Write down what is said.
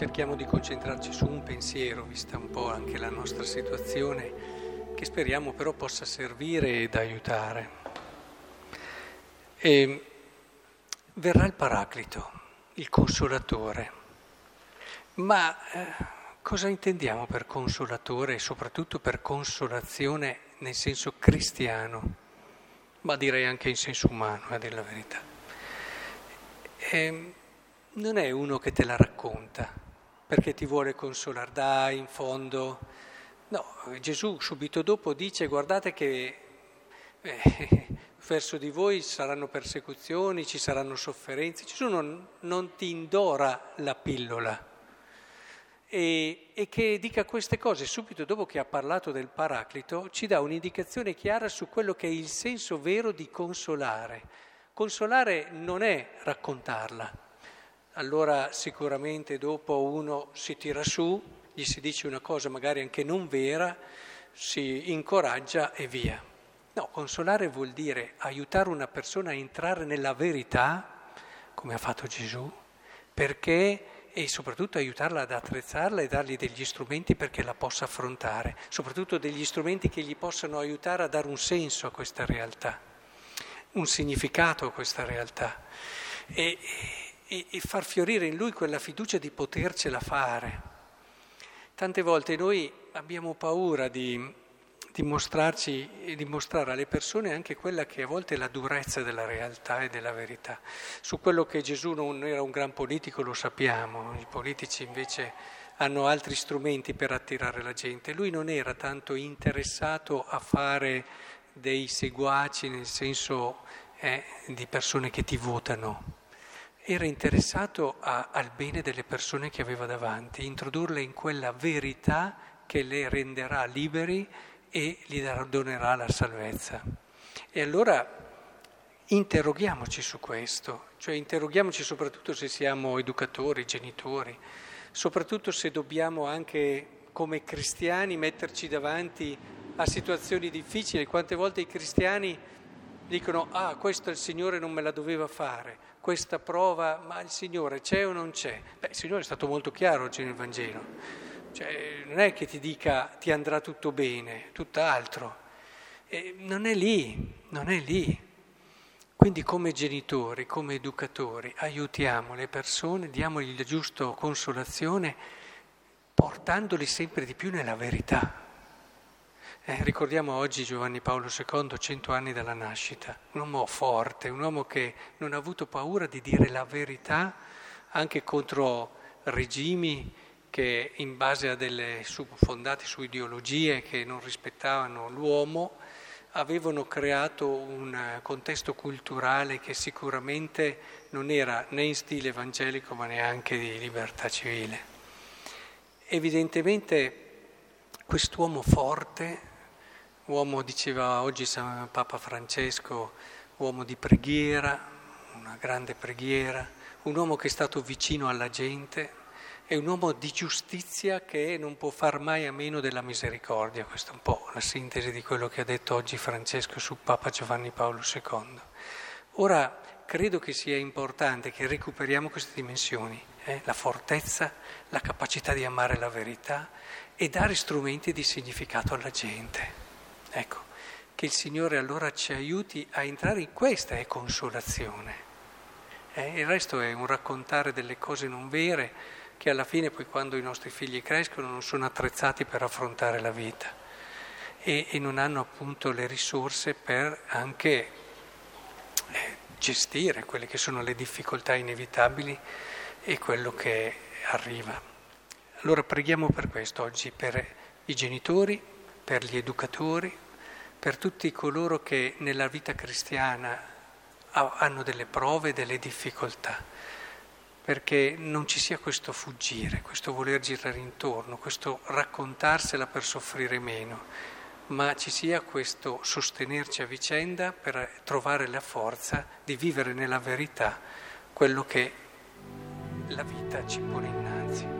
cerchiamo di concentrarci su un pensiero, vista un po' anche la nostra situazione, che speriamo però possa servire ed aiutare. E verrà il Paraclito, il Consolatore. Ma eh, cosa intendiamo per consolatore e soprattutto per consolazione nel senso cristiano? Ma direi anche in senso umano, a dire la verità. E, ehm, non è uno che te la racconta perché ti vuole consolare, dai, in fondo. No, Gesù subito dopo dice guardate che eh, verso di voi saranno persecuzioni, ci saranno sofferenze. Gesù non, non ti indora la pillola. E, e, che dica queste cose subito dopo che ha parlato del Paraclito ci dà un'indicazione chiara su quello che è il senso vero di consolare. Consolare non è raccontarla, allora sicuramente dopo uno si tira su, gli si dice una cosa magari anche non vera, si incoraggia e via. No, consolare vuol dire aiutare una persona a entrare nella verità, come ha fatto Gesù, perché e soprattutto aiutarla ad attrezzarla e dargli degli strumenti perché la possa affrontare, soprattutto degli strumenti che gli possano aiutare a dare un senso a questa realtà, un significato a questa realtà. E, e, e far fiorire in lui quella fiducia di potercela fare. Tante volte noi abbiamo paura di, di mostrarci e di mostrare alle persone anche quella che a volte è la durezza della realtà e della verità. Su quello che Gesù non era un gran politico lo sappiamo, i politici invece hanno altri strumenti per attirare la gente. Lui non era tanto interessato a fare dei seguaci nel senso eh, di persone che ti votano era interessato a, al bene delle persone che aveva davanti, introdurle in quella verità che le renderà liberi e gli donerà la salvezza. E allora interroghiamoci su questo, cioè interroghiamoci soprattutto se siamo educatori, genitori, soprattutto se dobbiamo anche come cristiani metterci davanti a situazioni difficili. Quante volte i cristiani dicono ah questo il Signore non me la doveva fare, questa prova, ma il Signore c'è o non c'è? Beh, il Signore è stato molto chiaro oggi nel Vangelo, cioè, non è che ti dica ti andrà tutto bene, tutt'altro, e non è lì, non è lì. Quindi come genitori, come educatori, aiutiamo le persone, diamogli la giusta consolazione, portandoli sempre di più nella verità. Eh, ricordiamo oggi Giovanni Paolo II, cento anni dalla nascita, un uomo forte, un uomo che non ha avuto paura di dire la verità anche contro regimi che in base a delle fondate su ideologie che non rispettavano l'uomo, avevano creato un contesto culturale che sicuramente non era né in stile evangelico ma neanche di libertà civile. Evidentemente quest'uomo forte uomo, diceva oggi Papa Francesco, uomo di preghiera, una grande preghiera, un uomo che è stato vicino alla gente, è un uomo di giustizia che non può far mai a meno della misericordia. Questa è un po' la sintesi di quello che ha detto oggi Francesco su Papa Giovanni Paolo II. Ora, credo che sia importante che recuperiamo queste dimensioni, eh? la fortezza, la capacità di amare la verità e dare strumenti di significato alla gente. Ecco, che il Signore allora ci aiuti a entrare in questa è consolazione. Eh, il resto è un raccontare delle cose non vere che alla fine poi quando i nostri figli crescono non sono attrezzati per affrontare la vita e, e non hanno appunto le risorse per anche eh, gestire quelle che sono le difficoltà inevitabili e quello che arriva. Allora preghiamo per questo oggi, per i genitori, per gli educatori, per tutti coloro che nella vita cristiana hanno delle prove, delle difficoltà, perché non ci sia questo fuggire, questo voler girare intorno, questo raccontarsela per soffrire meno, ma ci sia questo sostenerci a vicenda per trovare la forza di vivere nella verità quello che la vita ci pone innanzi.